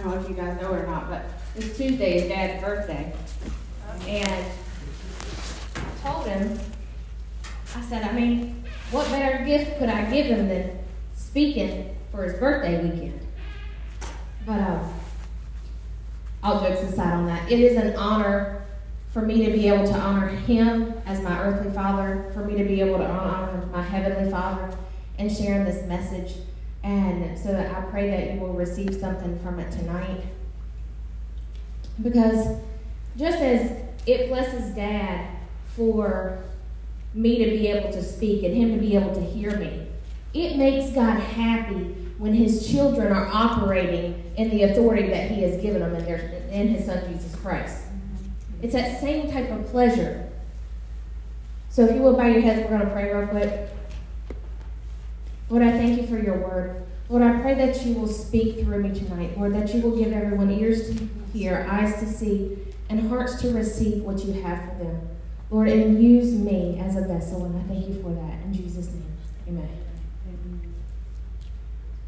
I don't know if you guys know it or not, but this Tuesday is Dad's birthday. And I told him, I said, I mean, what better gift could I give him than speaking for his birthday weekend? But um, all jokes aside on that, it is an honor for me to be able to honor him as my earthly father, for me to be able to honor my heavenly father and sharing this message. And so I pray that you will receive something from it tonight. Because just as it blesses dad for me to be able to speak and him to be able to hear me, it makes God happy when his children are operating in the authority that he has given them in, their, in his son Jesus Christ. It's that same type of pleasure. So if you will bow your heads, we're going to pray real quick. Lord, I thank you for your word. Lord, I pray that you will speak through me tonight. Lord, that you will give everyone ears to hear, eyes to see, and hearts to receive what you have for them. Lord, and use me as a vessel, and I thank you for that. In Jesus' name, amen.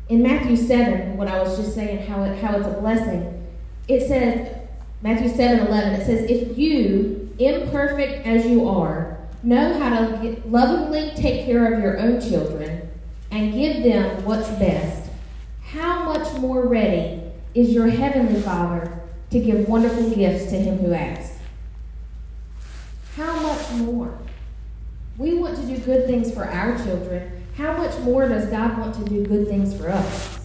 In Matthew 7, what I was just saying, how, it, how it's a blessing, it says, Matthew 7 11, it says, If you, imperfect as you are, know how to lovingly take care of your own children and give them what's best, how much more ready is your heavenly Father to give wonderful gifts to him who asks? How much more? We want to do good things for our children. How much more does God want to do good things for us?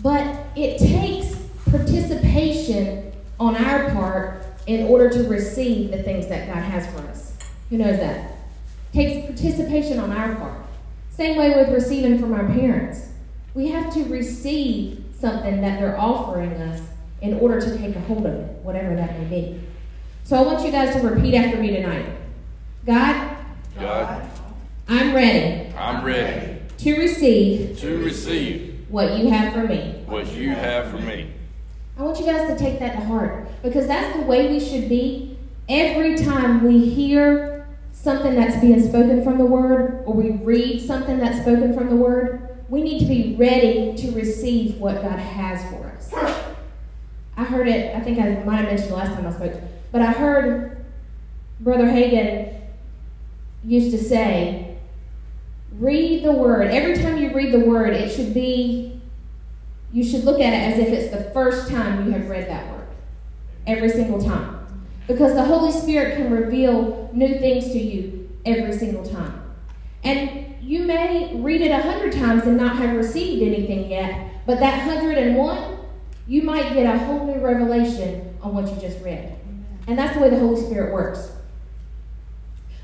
But it takes participation on our part in order to receive the things that God has for us. Who knows that? It takes participation on our part. Same way with receiving from our parents. We have to receive something that they're offering us in order to take a hold of it, whatever that may be. So I want you guys to repeat after me tonight. God, God, I'm ready I'm ready to receive to receive what you have for me. what you have for me. I want you guys to take that to heart because that's the way we should be every time we hear something that's being spoken from the Word or we read something that's spoken from the Word. We need to be ready to receive what God has for us. I heard it, I think I might have mentioned the last time I spoke, but I heard Brother Hagin used to say, read the Word. Every time you read the Word, it should be you should look at it as if it's the first time you have read that word. Every single time. Because the Holy Spirit can reveal new things to you every single time. And you may read it a hundred times and not have received anything yet, but that hundred and one, you might get a whole new revelation on what you just read. And that's the way the Holy Spirit works.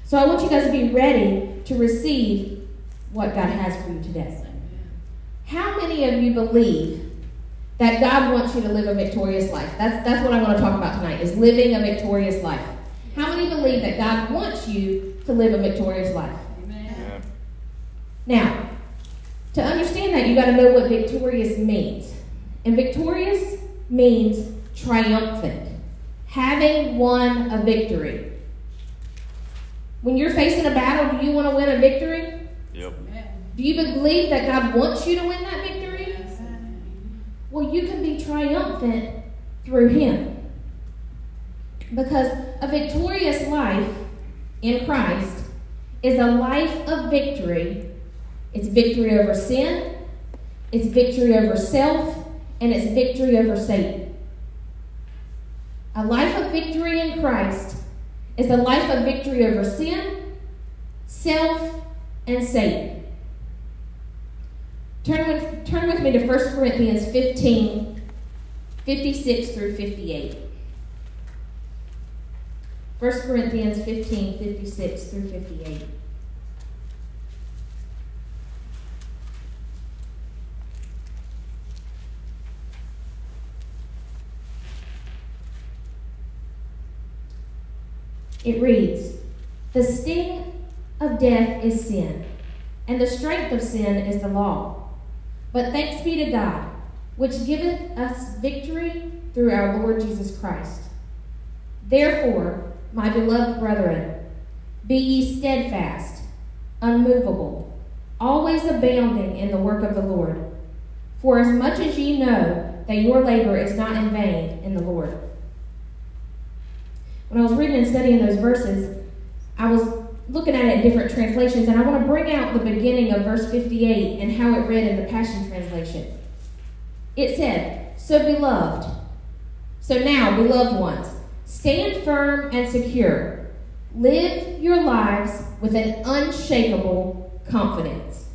So I want you guys to be ready to receive what God has for you today. How many of you believe that God wants you to live a victorious life? That's, that's what I want to talk about tonight, is living a victorious life. How many believe that God wants you to live a victorious life? Yeah. Now, to understand that, you got to know what victorious means. And victorious means triumphant, having won a victory. When you're facing a battle, do you want to win a victory? Yep. Do you believe that God wants you to win that victory? Well, you can be triumphant through Him. Because a victorious life in Christ is a life of victory. It's victory over sin, it's victory over self, and it's victory over Satan. A life of victory in Christ is a life of victory over sin, self, and Satan. Turn with, turn with me to 1 Corinthians 15, 56 through 58. 1 Corinthians 15, 56 through 58. It reads, The sting of death is sin, and the strength of sin is the law. But thanks be to God, which giveth us victory through our Lord Jesus Christ. Therefore, my beloved brethren, be ye steadfast, unmovable, always abounding in the work of the Lord, For as much as ye know that your labor is not in vain in the Lord. When I was reading and studying those verses, I was looking at it in different translations, and I want to bring out the beginning of verse 58 and how it read in the Passion Translation. It said, So beloved, so now, beloved ones, stand firm and secure. Live your lives with an unshakable confidence.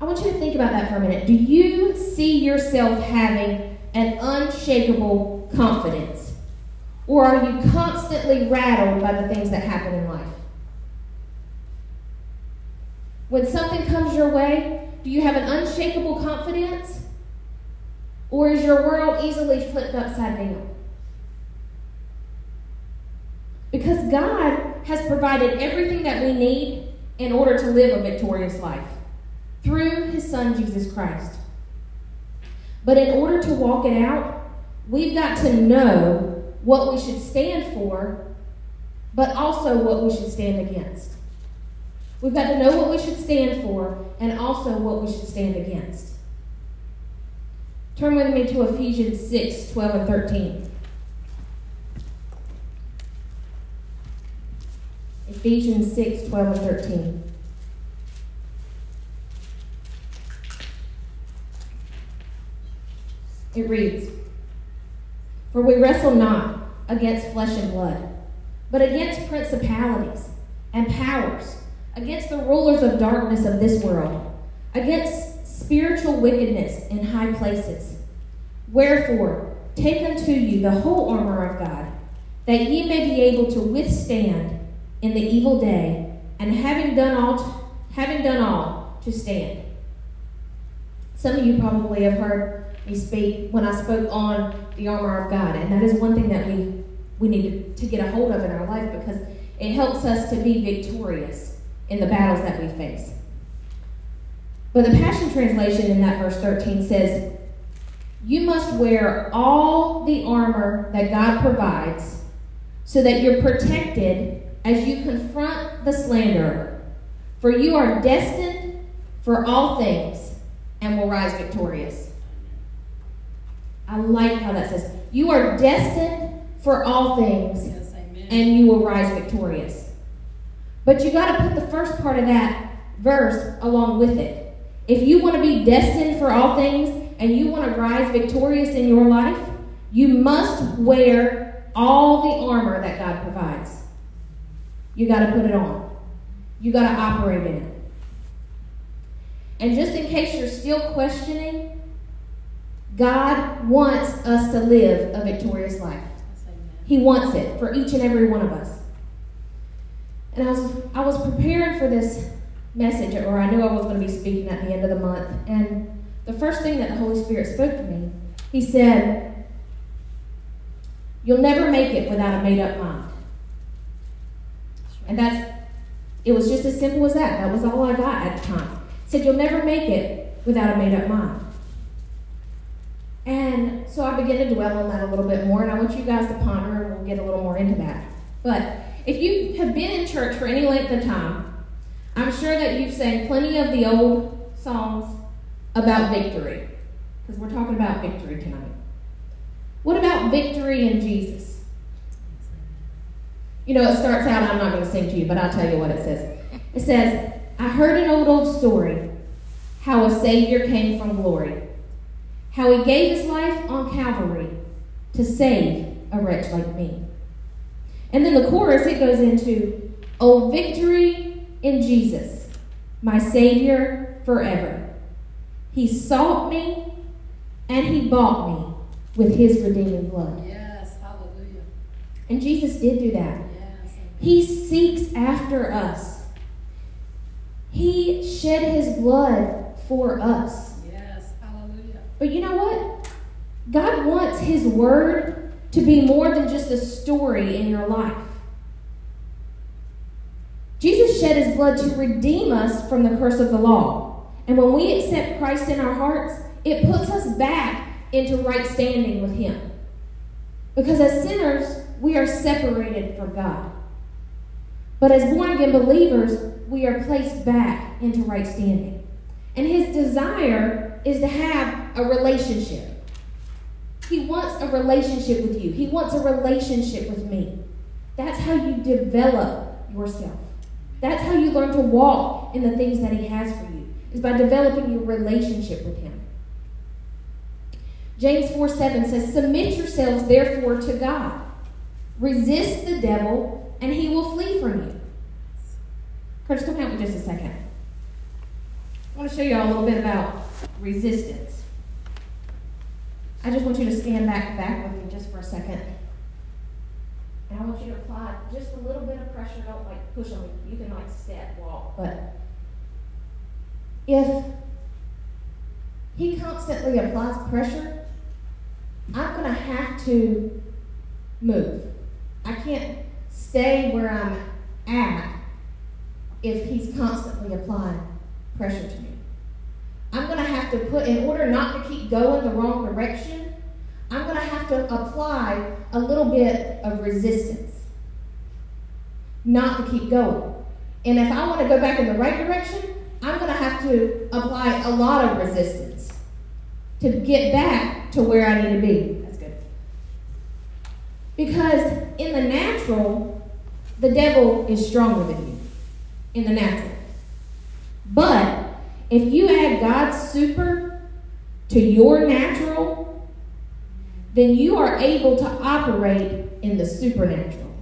I want you to think about that for a minute. Do you see yourself having an unshakable confidence? Or are you constantly rattled by the things that happen in life? When something comes your way, do you have an unshakable confidence? Or is your world easily flipped upside down? Because God has provided everything that we need in order to live a victorious life through his son Jesus Christ. But in order to walk it out, we've got to know what we should stand for, but also what we should stand against. We've got to know what we should stand for and also what we should stand against. Turn with me to Ephesians 6 12 and 13. Ephesians 6 12 and 13. It reads For we wrestle not against flesh and blood, but against principalities and powers, against the rulers of darkness of this world, against spiritual wickedness in high places. Wherefore, take unto you the whole armor of God, that ye may be able to withstand in the evil day, and having done all, to, having done all, to stand. Some of you probably have heard me speak when I spoke on the armor of God, and that is one thing that we we need to, get a hold of in our life because it helps us to be victorious in the battles that we face. But the Passion Translation in that verse 13 says, You must wear all the armor that God provides so that you're protected as you confront the slanderer. For you are destined for all things and will rise victorious. I like how that says, You are destined for all things Yes, and you will rise victorious. But you got to put the first part of that verse along with it. If you want to be destined for all things and you want to rise victorious in your life, you must wear all the armor that God provides. You got to put it on. You got to operate in it. And just in case you're still questioning, God wants us to live a victorious life. He wants it for each and every one of us. And I was I was preparing for this message, or I knew I was going to be speaking at the end of the month. And the first thing that the Holy Spirit spoke to me, He said, "You'll never make it without a made-up mind." And that's it was just as simple as that. That was all I got at the time. He said, "You'll never make it without a made-up mind." And so I began to dwell on that a little bit more, and I want you guys to ponder, we'll get a little more into that. But if you have been in church for any length of time, I'm sure that you've sang plenty of the old songs about victory, because we're talking about victory tonight. What about victory in Jesus? You know, it starts out, I'm not going to sing to you, but I'll tell you what it says. It says, I heard an old, old story how a Savior came from glory how he gave his life on Calvary to save a wretch like me. And then the chorus, it goes into, Oh, victory in Jesus, my Savior forever. He sought me and he bought me with his redeeming blood. Yes, hallelujah. And Jesus did do that. Yes. He seeks after us. He shed his blood for us. Yes, hallelujah. But you know what? God wants His Word to be more than just a story in your life. Jesus shed His blood to redeem us from the curse of the law. And when we accept Christ in our hearts, it puts us back into right standing with Him. Because as sinners, we are separated from God. But as born again believers, we are placed back into right standing. And his desire is to have a relationship. He wants a relationship with you, he wants a relationship with me. That's how you develop yourself. That's how you learn to walk in the things that he has for you, is by developing your relationship with him. James 4 7 says, Submit yourselves therefore to God. Resist the devil, and he will flee from you. Curtis, come out with just a second. I want to show you all a little bit about resistance. I just want you to stand back back with me just for a second. And I want you to apply just a little bit of pressure. Don't like push on me. You can like step, walk. But if he constantly applies pressure, I'm going to have to move. I can't stay where I'm at if he's constantly applying pressure to me. I'm going to have to put, in order not to keep going the wrong direction, I'm going to have to apply a little bit of resistance not to keep going. And if I want to go back in the right direction, I'm going to have to apply a lot of resistance to get back to where I need to be. That's good. Because in the natural, the devil is stronger than you. In the natural. But if you add God's super to your natural, then you are able to operate in the supernatural.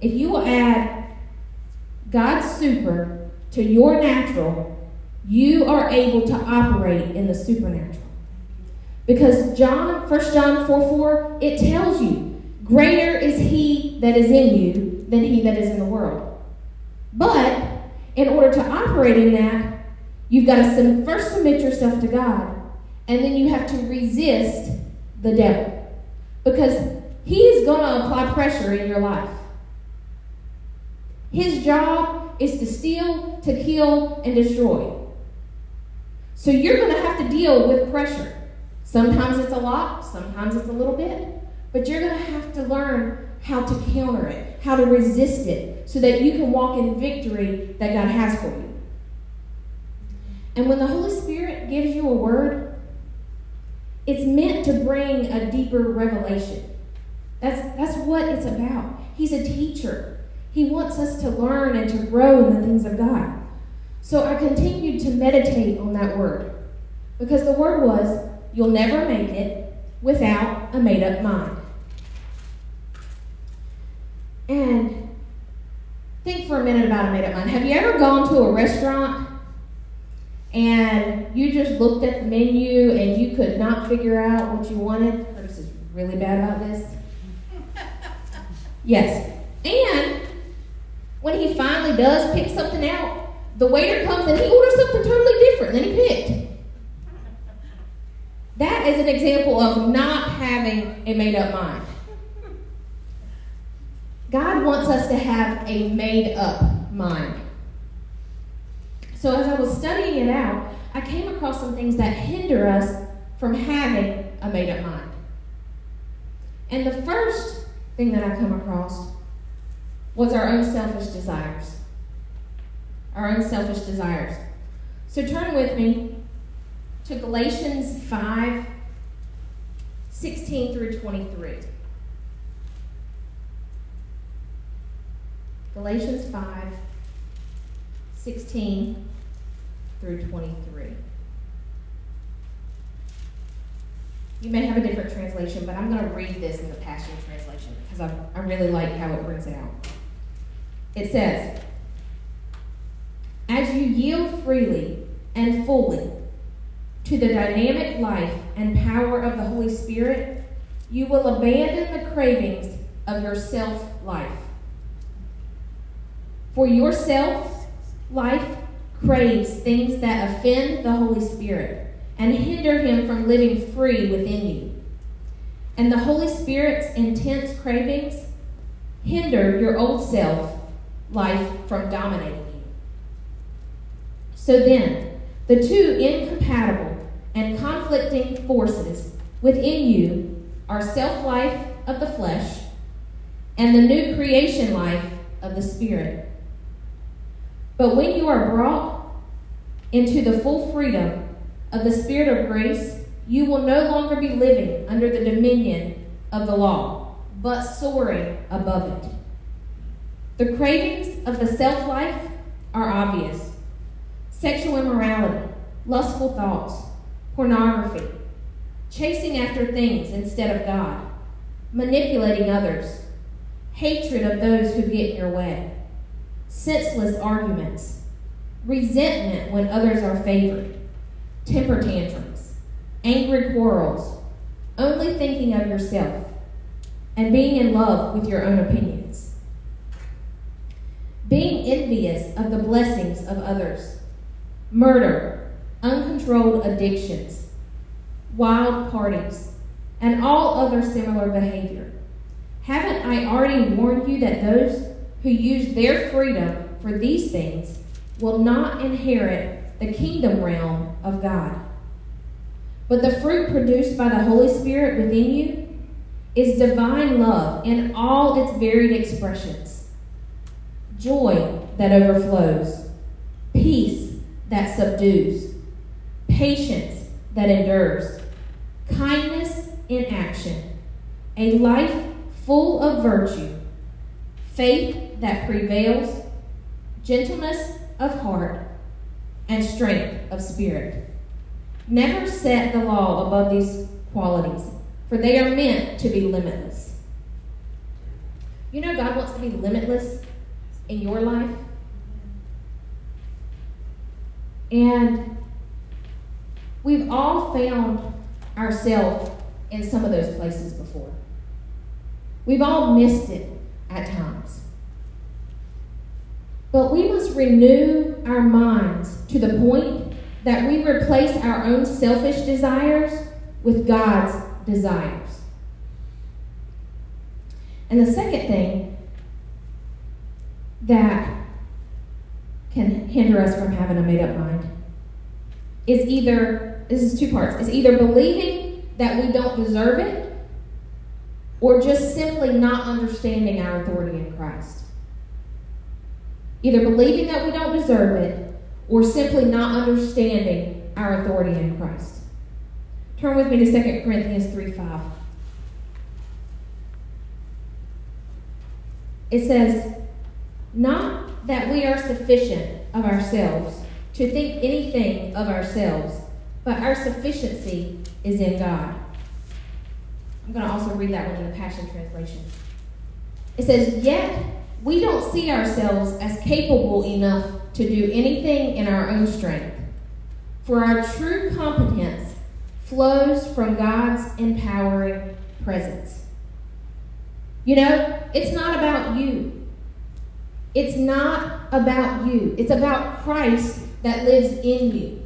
If you add God's super to your natural, you are able to operate in the supernatural. Because John, 1 John 4 4, it tells you, greater is he that is in you than he that is in the world. But in order to operate in that, you've got to first submit yourself to God, and then you have to resist the devil. Because he is going to apply pressure in your life. His job is to steal, to kill, and destroy. So you're going to have to deal with pressure. Sometimes it's a lot, sometimes it's a little bit, but you're going to have to learn how to counter it, how to resist it, so that you can walk in victory that God has for you. And when the Holy Spirit gives you a word, it's meant to bring a deeper revelation. That's, that's what it's about. He's a teacher. He wants us to learn and to grow in the things of God. So I continued to meditate on that word because the word was, You'll never make it without a made up mind. And think for a minute about a made up mind. Have you ever gone to a restaurant and you just looked at the menu and you could not figure out what you wanted? Curtis is really bad about this. Yes. And when he finally does pick something out, the waiter comes and he orders something totally different than he picked. That is an example of not having a made up mind. God wants us to have a made up mind. So, as I was studying it out, I came across some things that hinder us from having a made up mind. And the first thing that I come across was our own selfish desires. Our own selfish desires. So, turn with me to Galatians 5 16 through 23. Galatians 5 16 through 23. You may have a different translation, but I'm going to read this in the Passion Translation because I, I really like how it brings it out. It says, As you yield freely and fully to the dynamic life and power of the Holy Spirit, you will abandon the cravings of your self life. For your self life craves things that offend the Holy Spirit and hinder him from living free within you. And the Holy Spirit's intense cravings hinder your old self life from dominating you. So then, the two incompatible and conflicting forces within you are self life of the flesh and the new creation life of the Spirit. But when you are brought into the full freedom of the Spirit of grace, you will no longer be living under the dominion of the law, but soaring above it. The cravings of the self life are obvious sexual immorality, lustful thoughts, pornography, chasing after things instead of God, manipulating others, hatred of those who get in your way, senseless arguments, resentment when others are favored, temper tantrums, angry quarrels, only thinking of yourself, and being in love with your own opinions. Being envious of the blessings of others, murder, uncontrolled addictions, wild parties, and all other similar behavior. Haven't I already warned you that those who use their freedom for these things will not inherit the kingdom realm of God? But the fruit produced by the Holy Spirit within you is divine love in all its varied expressions. Joy that overflows, peace that subdues, patience that endures, kindness in action, a life full of virtue, faith that prevails, gentleness of heart, and strength of spirit. Never set the law above these qualities, for they are meant to be limitless. You know, God wants to be limitless in your life. And we've all found ourselves in some of those places before. We've all missed it at times. But we must renew our minds to the point that we replace our own selfish desires with God's desires. And the second thing that can hinder us from having a made up mind is either, this is two parts, is either believing that we don't deserve it or just simply not understanding our authority in Christ. Either believing that we don't deserve it or simply not understanding our authority in Christ. Turn with me to 2 Corinthians 3 5. It says, Not that we are sufficient of ourselves to think anything of ourselves, but our sufficiency is in God. I'm going to also read that one in the Passion Translation. It says, Yet we don't see ourselves as capable enough to do anything in our own strength, for our true competence flows from God's empowering presence. You know, it's not about you. It's not about you. It's about Christ that lives in you.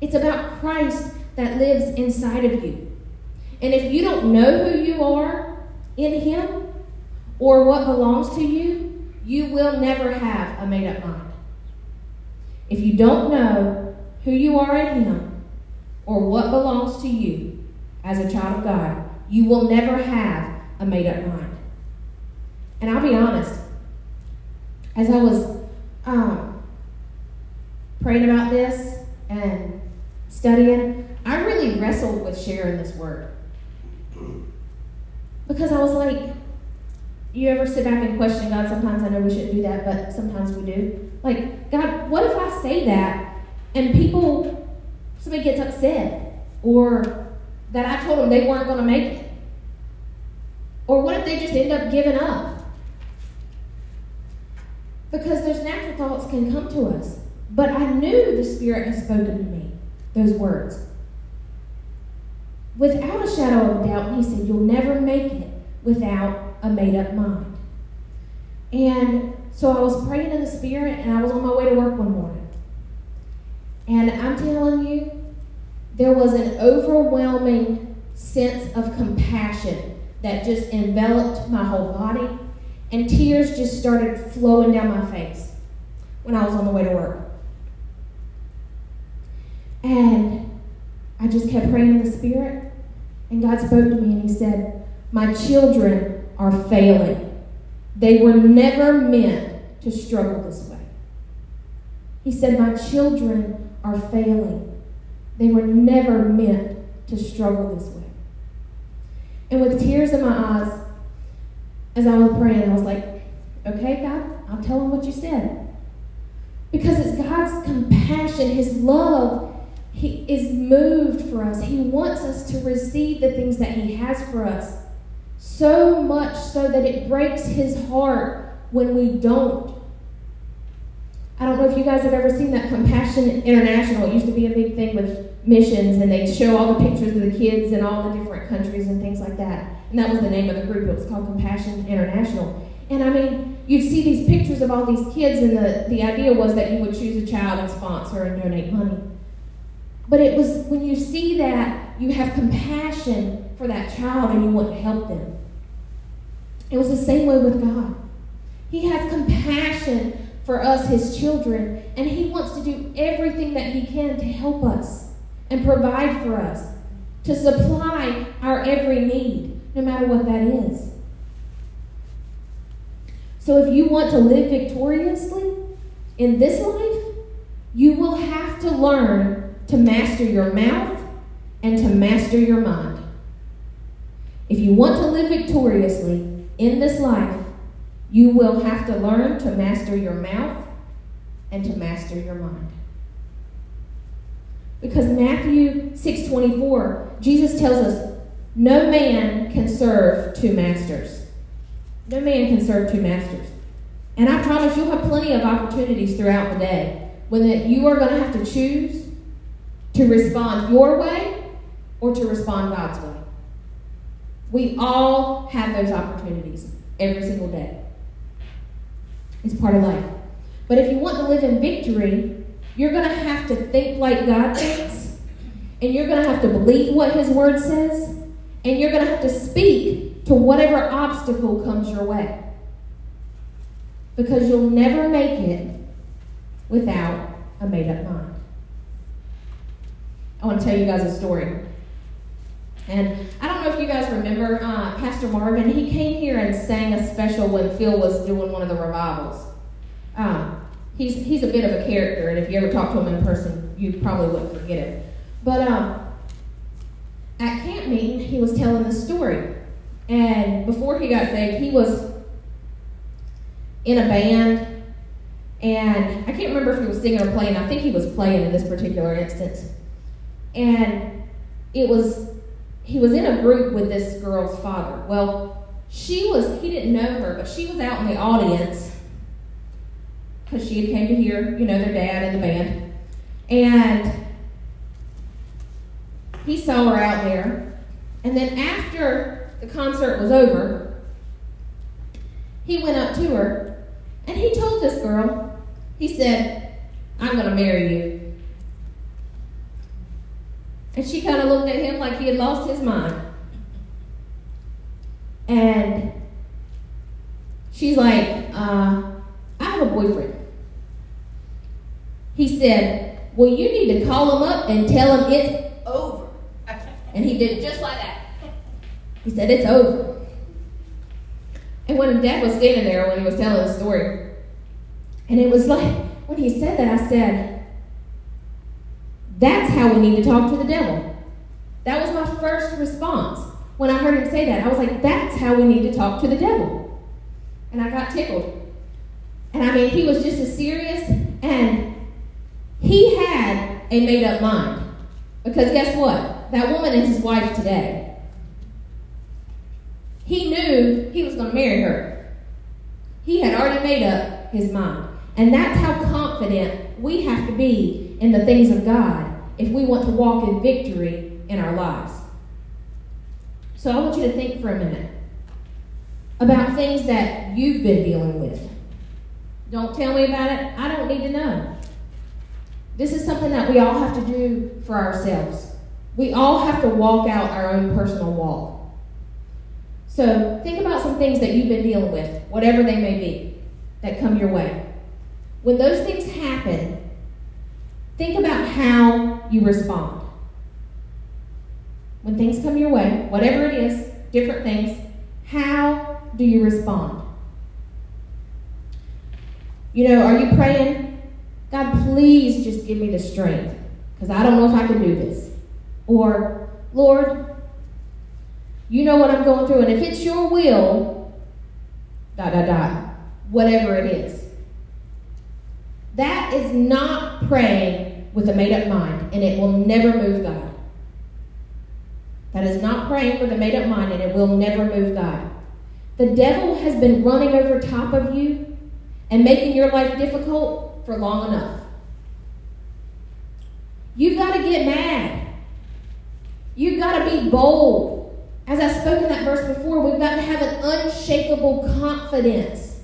It's about Christ that lives inside of you. And if you don't know who you are in Him or what belongs to you, you will never have a made up mind. If you don't know who you are in Him or what belongs to you as a child of God, you will never have a made up mind. And I'll be honest, as I was um, praying about this and studying, I really wrestled with sharing this word. Because I was like, you ever sit back and question God? Sometimes I know we shouldn't do that, but sometimes we do. Like, God, what if I say that and people, somebody gets upset, or that I told them they weren't going to make it? Or what if they just end up giving up? Because those natural thoughts can come to us. But I knew the Spirit had spoken to me those words. Without a shadow of a doubt, He said, You'll never make it without a made up mind. And so I was praying in the Spirit, and I was on my way to work one morning. And I'm telling you, there was an overwhelming sense of compassion that just enveloped my whole body, and tears just started flowing down my face when I was on the way to work. And I just kept praying in the Spirit, and God spoke to me, and He said, My children are failing. They were never meant to struggle this way. He said, My children are failing. They were never meant to struggle this way. And with tears in my eyes, as I was praying, I was like, Okay, God, I'll tell him what you said. Because it's God's compassion, His love. He is moved for us. He wants us to receive the things that He has for us. So much so that it breaks His heart when we don't. I don't know if you guys have ever seen that Compassion International. It used to be a big thing with missions, and they'd show all the pictures of the kids in all the different countries and things like that. And that was the name of the group. It was called Compassion International. And I mean, you'd see these pictures of all these kids, and the, the idea was that you would choose a child and sponsor and donate money. But it was when you see that, you have compassion for that child and you want to help them. It was the same way with God. He has compassion for us, His children, and He wants to do everything that He can to help us and provide for us, to supply our every need, no matter what that is. So if you want to live victoriously in this life, you will have to learn to master your mouth and to master your mind. If you want to live victoriously in this life, you will have to learn to master your mouth and to master your mind. Because Matthew 6:24, Jesus tells us, "No man can serve two masters." No man can serve two masters. And I promise you'll have plenty of opportunities throughout the day when you are going to have to choose to respond your way or to respond God's way. We all have those opportunities every single day. It's part of life. But if you want to live in victory, you're going to have to think like God thinks, and you're going to have to believe what His Word says, and you're going to have to speak to whatever obstacle comes your way. Because you'll never make it without a made up mind. I want to tell you guys a story. And I don't know if you guys remember uh, Pastor Marvin. He came here and sang a special when Phil was doing one of the revivals. Um, he's, he's a bit of a character, and if you ever talk to him in person, you probably wouldn't forget him. But um, at camp meeting, he was telling the story and before he got saved, he was in a band. And I can't remember if he was singing or playing. I think he was playing in this particular instance. And it was, he was in a group with this girl's father. Well, she was, he didn't know her, but she was out in the audience because she had came to hear, you know, their dad in the band. And he saw her out there. And then after the concert was over, he went up to her and he told this girl, he said, I'm going to marry you. And she kind of looked at him like he had lost his mind. And she's like, uh, I have a boyfriend. He said, Well, you need to call him up and tell him it's over. And he did it just like that. He said, It's over. And when dad was standing there when he was telling the story, and it was like, when he said that, I said, That's how we need to talk to the devil. That was my first response when I heard him say that. I was like, That's how we need to talk to the devil. And I got tickled. And I mean, he was just as serious, and he had a made up mind. Because guess what? That woman is his wife today. He knew he was going to marry her. He had already made up his mind. And that's how confident we have to be in the things of God if we want to walk in victory in our lives. So I want you to think for a minute about things that you've been dealing with. Don't tell me about it. I don't need to know. This is something that we all have to do for ourselves. We all have to walk out our own personal walk. So think about some things that you've been dealing with, whatever they may be, that come your way. When those things happen, think about how you respond. When things come your way, whatever it is, different things, how do you respond? You know, are you praying God, please just give me the strength because I don't know if I can do this. Or, Lord, you know what I'm going through, and if it's your will, dot, dot, dot, whatever it is. That is not praying with a made up mind, and it will never move God. That is not praying with a made up mind, and it will never move God. The devil has been running over top of you and making your life difficult for long enough. You've got to get mad. You've got to be bold. As I spoke in that verse before, we've got to have an unshakable confidence.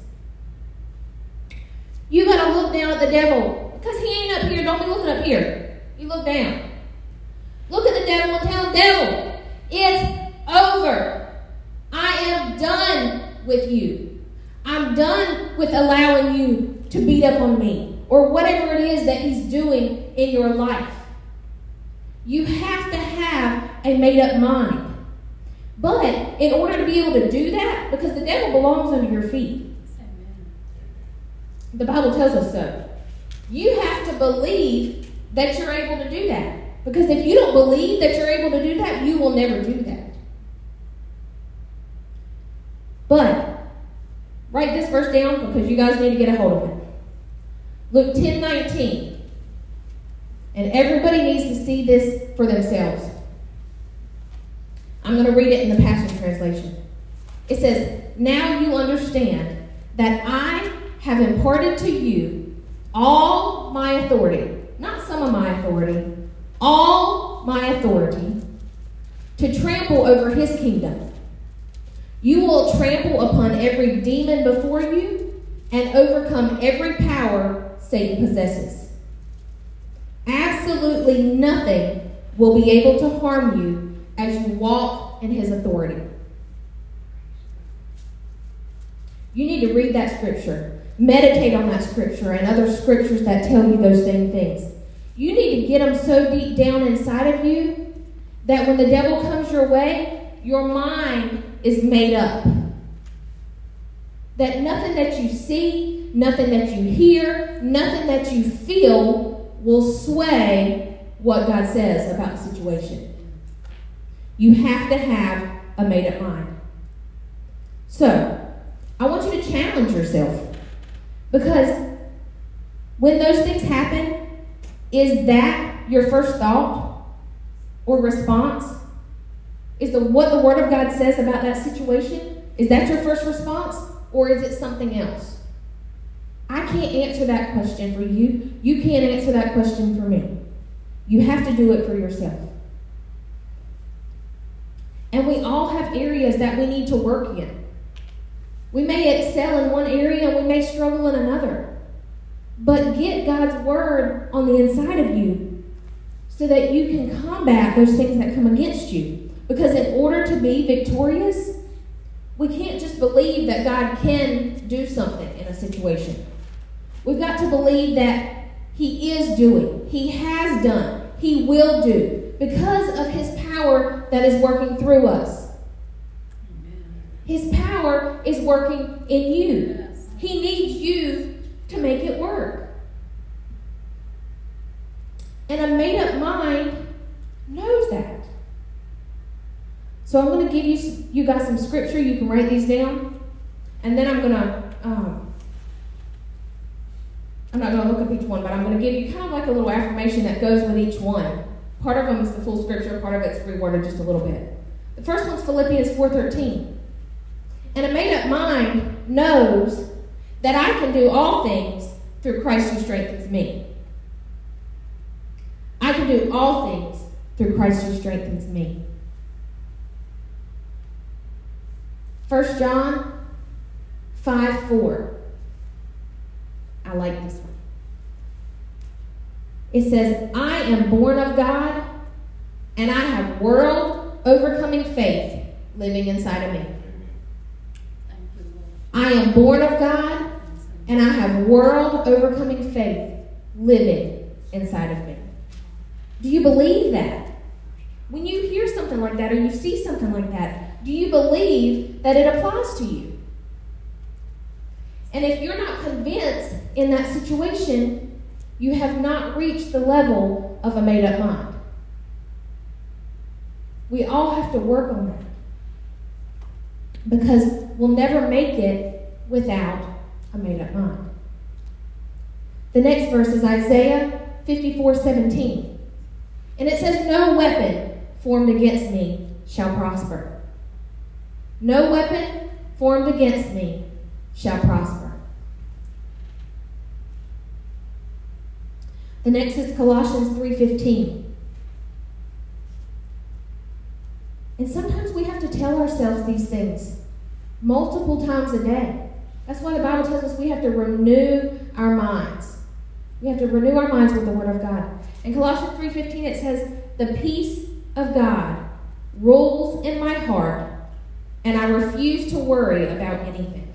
You've got to look down at the devil because he ain't up here. Don't be looking up here. You look down. Look at the devil and tell him, devil, it's over. I am done with you. I'm done with allowing you to beat up on me or whatever it is that he's doing in your life. You have to have a made up mind. But in order to be able to do that, because the devil belongs under your feet, the Bible tells us so. You have to believe that you're able to do that. Because if you don't believe that you're able to do that, you will never do that. But write this verse down because you guys need to get a hold of it. Luke 10 19. And everybody needs to see this for themselves. I'm going to read it in the Passion Translation. It says, Now you understand that I have imparted to you all my authority, not some of my authority, all my authority to trample over his kingdom. You will trample upon every demon before you and overcome every power Satan possesses. Absolutely nothing will be able to harm you as you walk in his authority. You need to read that scripture, meditate on that scripture, and other scriptures that tell you those same things. You need to get them so deep down inside of you that when the devil comes your way, your mind is made up. That nothing that you see, nothing that you hear, nothing that you feel will sway what God says about the situation. You have to have a made up mind. So, I want you to challenge yourself because when those things happen, is that your first thought or response? Is the what the Word of God says about that situation? Is that your first response, or is it something else? I can't answer that question for you. You can't answer that question for me. You have to do it for yourself. And we all have areas that we need to work in. We may excel in one area we may struggle in another. But get God's word on the inside of you so that you can combat those things that come against you. Because in order to be victorious, we can't just believe that God can do something in a situation. We've got to believe that He is doing, He has done, He will do, because of His power that is working through us. His power is working in you. He needs you to make it work. And a made up mind knows that. So I'm going to give you you guys some scripture. You can write these down, and then I'm going to. Um, I'm not going to look up each one, but I'm going to give you kind of like a little affirmation that goes with each one. Part of them is the full scripture. Part of it's reworded just a little bit. The first one's Philippians 4:13. And a made up mind knows that I can do all things through Christ who strengthens me. I can do all things through Christ who strengthens me. 1 John 5 4. I like this one. It says, I am born of God, and I have world overcoming faith living inside of me. I am born of God, and I have world overcoming faith living inside of me. Do you believe that? When you hear something like that or you see something like that, do you believe that it applies to you? And if you're not convinced in that situation, you have not reached the level of a made up mind. We all have to work on that. Because we'll never make it without a made up mind. The next verse is Isaiah 54 17. And it says, No weapon formed against me shall prosper. No weapon formed against me shall prosper. The next is Colossians 3:15. And sometimes we have to tell ourselves these things multiple times a day. That's why the Bible tells us we have to renew our minds. We have to renew our minds with the Word of God. In Colossians 3:15 it says, "The peace of God rules in my heart, and I refuse to worry about anything."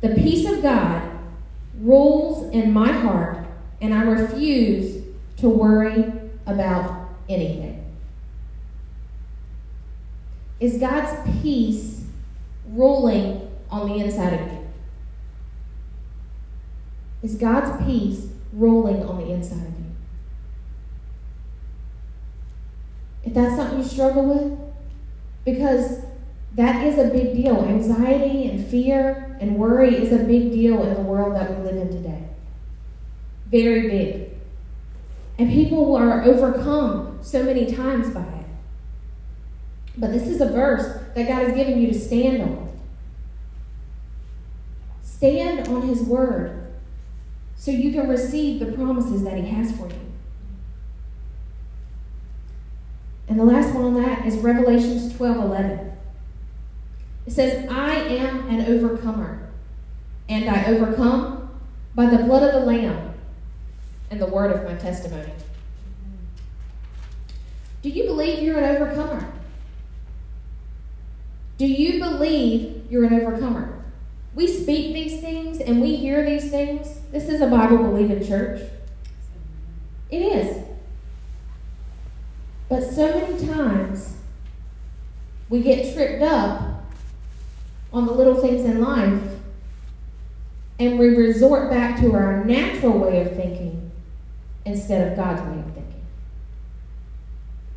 The peace of God rules in my heart, and I refuse to worry about anything. Is God's peace ruling on the inside of you? Is God's peace ruling on the inside of you? If that's something you struggle with, because that is a big deal. Anxiety and fear and worry is a big deal in the world that we live in today. Very big. And people are overcome so many times by it. But this is a verse that God has given you to stand on. Stand on His Word so you can receive the promises that He has for you. And the last one on that is Revelations 12 11. It says, I am an overcomer, and I overcome by the blood of the Lamb and the word of my testimony. Do you believe you're an overcomer? Do you believe you're an overcomer? We speak these things and we hear these things. This is a Bible believing church. It is. But so many times we get tripped up on the little things in life and we resort back to our natural way of thinking instead of God's way of thinking.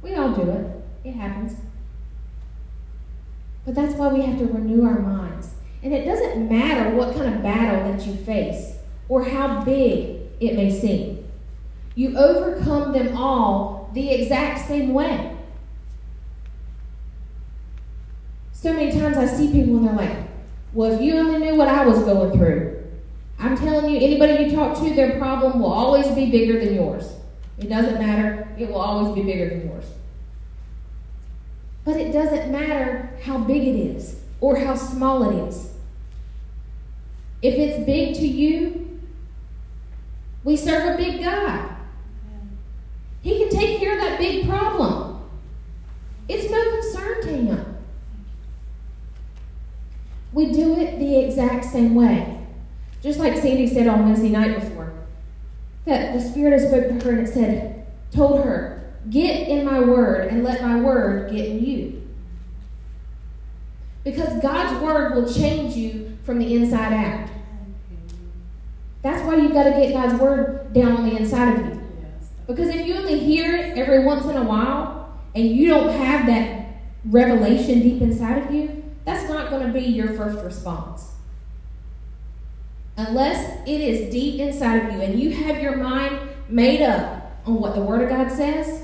We all do it, it happens. But that's why we have to renew our minds. And it doesn't matter what kind of battle that you face or how big it may seem. You overcome them all the exact same way. So many times I see people and they're like, well, if you only knew what I was going through. I'm telling you, anybody you talk to, their problem will always be bigger than yours. It doesn't matter, it will always be bigger than yours. But it doesn't matter how big it is or how small it is. If it's big to you, we serve a big God. He can take care of that big problem. It's no concern to him. We do it the exact same way. Just like Sandy said on Wednesday night before, that the Spirit has spoke to her and it said, told her, get in my word and let my word get in you. Because God's word will change you from the inside out. That's why you've got to get God's word down on the inside of you. Because if you only hear it every once in a while and you don't have that revelation deep inside of you, that's not going to be your first response. Unless it is deep inside of you and you have your mind made up on what the Word of God says,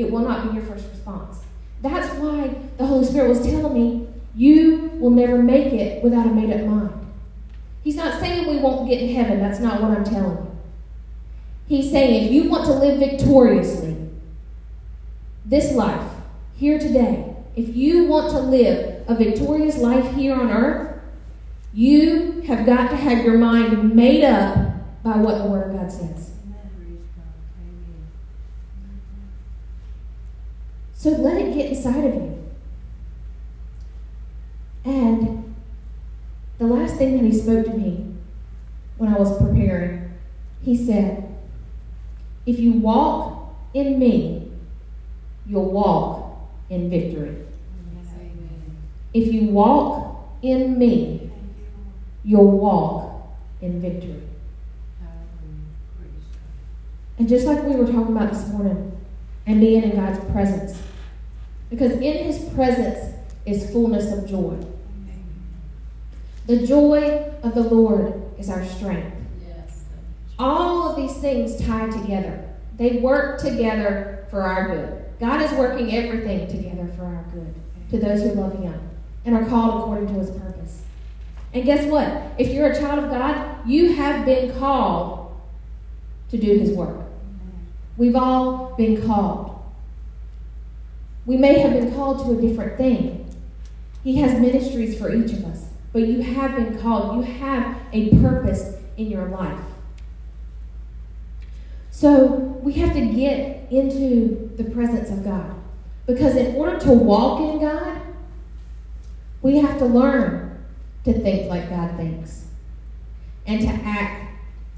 it will not be your first response. That's why the Holy Spirit was telling me, you will never make it without a made up mind. He's not saying we won't get in heaven. That's not what I'm telling you. He's saying if you want to live victoriously this life, here today, if you want to live a victorious life here on earth, you have got to have your mind made up by what the Word of God says. So let it get inside of you. And the last thing that he spoke to me when I was preparing, he said, If you walk in me, you'll walk in victory. If you walk in me, you'll walk in victory. And just like we were talking about this morning, and being in God's presence. Because in His presence is fullness of joy. The joy of the Lord is our strength. All of these things tie together, they work together for our good. God is working everything together for our good to those who love Him and are called according to His purpose. And guess what? If you're a child of God, you have been called to do His work. We've all been called. We may have been called to a different thing. He has ministries for each of us, but you have been called. You have a purpose in your life. So we have to get into the presence of God. Because in order to walk in God, we have to learn to think like God thinks and to act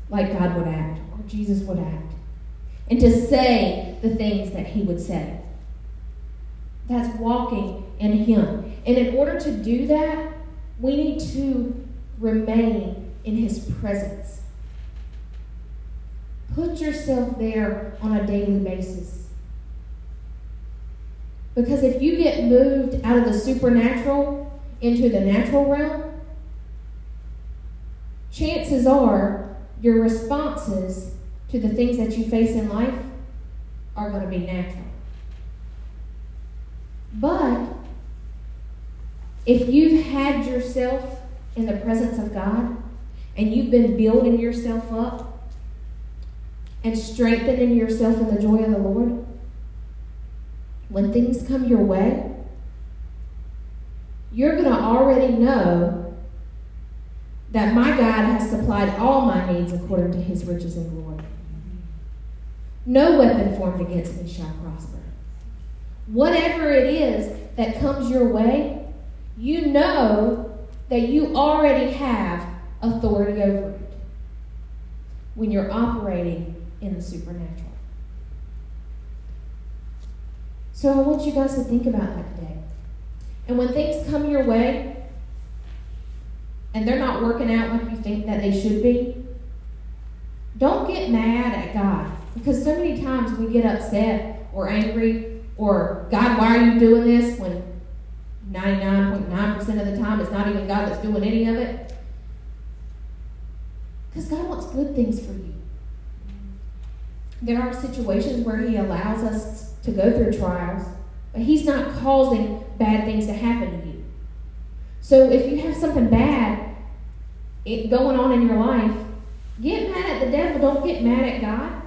like God would act or Jesus would act and to say the things that he would say. That's walking in him. And in order to do that, we need to remain in his presence. Put yourself there on a daily basis. Because if you get moved out of the supernatural into the natural realm, chances are your responses to the things that you face in life are going to be natural. But if you've had yourself in the presence of God and you've been building yourself up and strengthening yourself in the joy of the Lord, when things come your way, you're going to already know that my God has supplied all my needs according to his riches and glory. No weapon formed against me shall prosper. Whatever it is that comes your way, you know that you already have authority over it when you're operating in the supernatural. So I want you guys to think about that today. And when things come your way and they're not working out like you think that they should be, don't get mad at God. Because so many times we get upset or angry or, God, why are you doing this? When 99.9% of the time it's not even God that's doing any of it. Because God wants good things for you. There are situations where He allows us to go through trials, but He's not causing bad things to happen to you. So if you have something bad going on in your life, get mad at the devil. Don't get mad at God.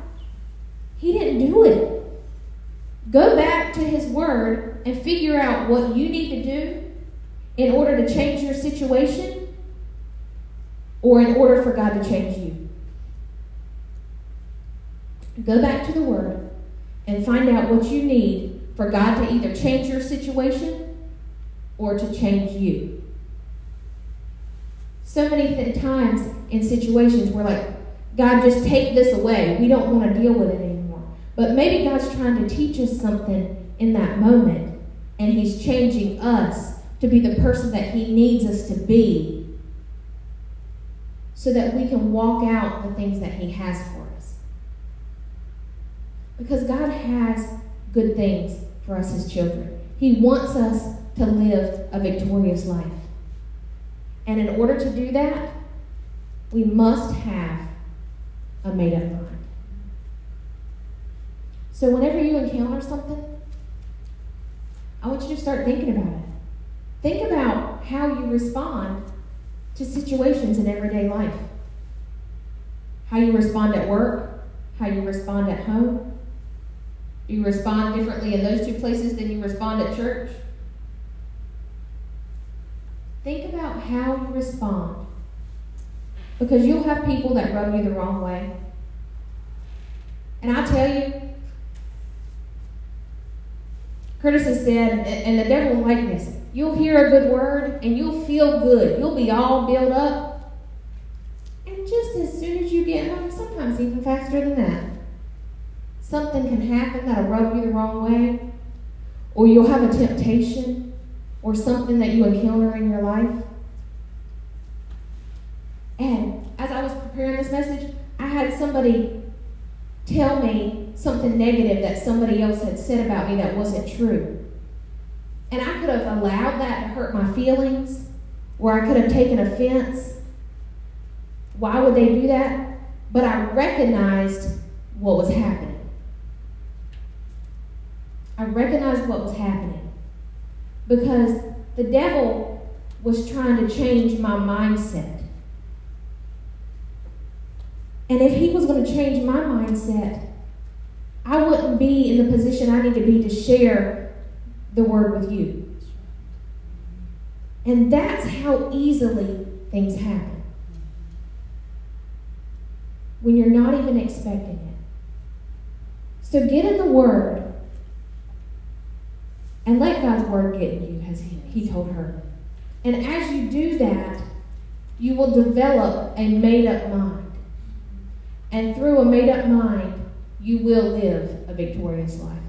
He didn't do it. Go back to His Word and figure out what you need to do in order to change your situation or in order for God to change you. Go back to the Word and find out what you need for God to either change your situation or to change you. So many times in situations we're like, God, just take this away. We don't want to deal with it anymore. But maybe God's trying to teach us something in that moment, and He's changing us to be the person that He needs us to be so that we can walk out the things that He has for us. Because God has good things for us as children. He wants us to live a victorious life. And in order to do that, we must have a made up. So whenever you encounter something, I want you to start thinking about it. Think about how you respond to situations in everyday life. How you respond at work, how you respond at home. You respond differently in those two places than you respond at church? Think about how you respond. Because you'll have people that rub you the wrong way. And I tell you, Curtis has said, and the devil like this. You'll hear a good word and you'll feel good. You'll be all built up. And just as soon as you get home, sometimes even faster than that, something can happen that'll rub you the wrong way. Or you'll have a temptation or something that you encounter in your life. And as I was preparing this message, I had somebody tell me something negative that somebody else had said about me that wasn't true. And I could have allowed that to hurt my feelings, or I could have taken offense. Why would they do that? But I recognized what was happening. I recognized what was happening because the devil was trying to change my mindset. And if he was going to change my mindset, I wouldn't be in the position I need to be to share the word with you. And that's how easily things happen. When you're not even expecting it. So get in the word and let God's word get in you, as he, he told her. And as you do that, you will develop a made up mind. And through a made up mind, you will live a victorious life.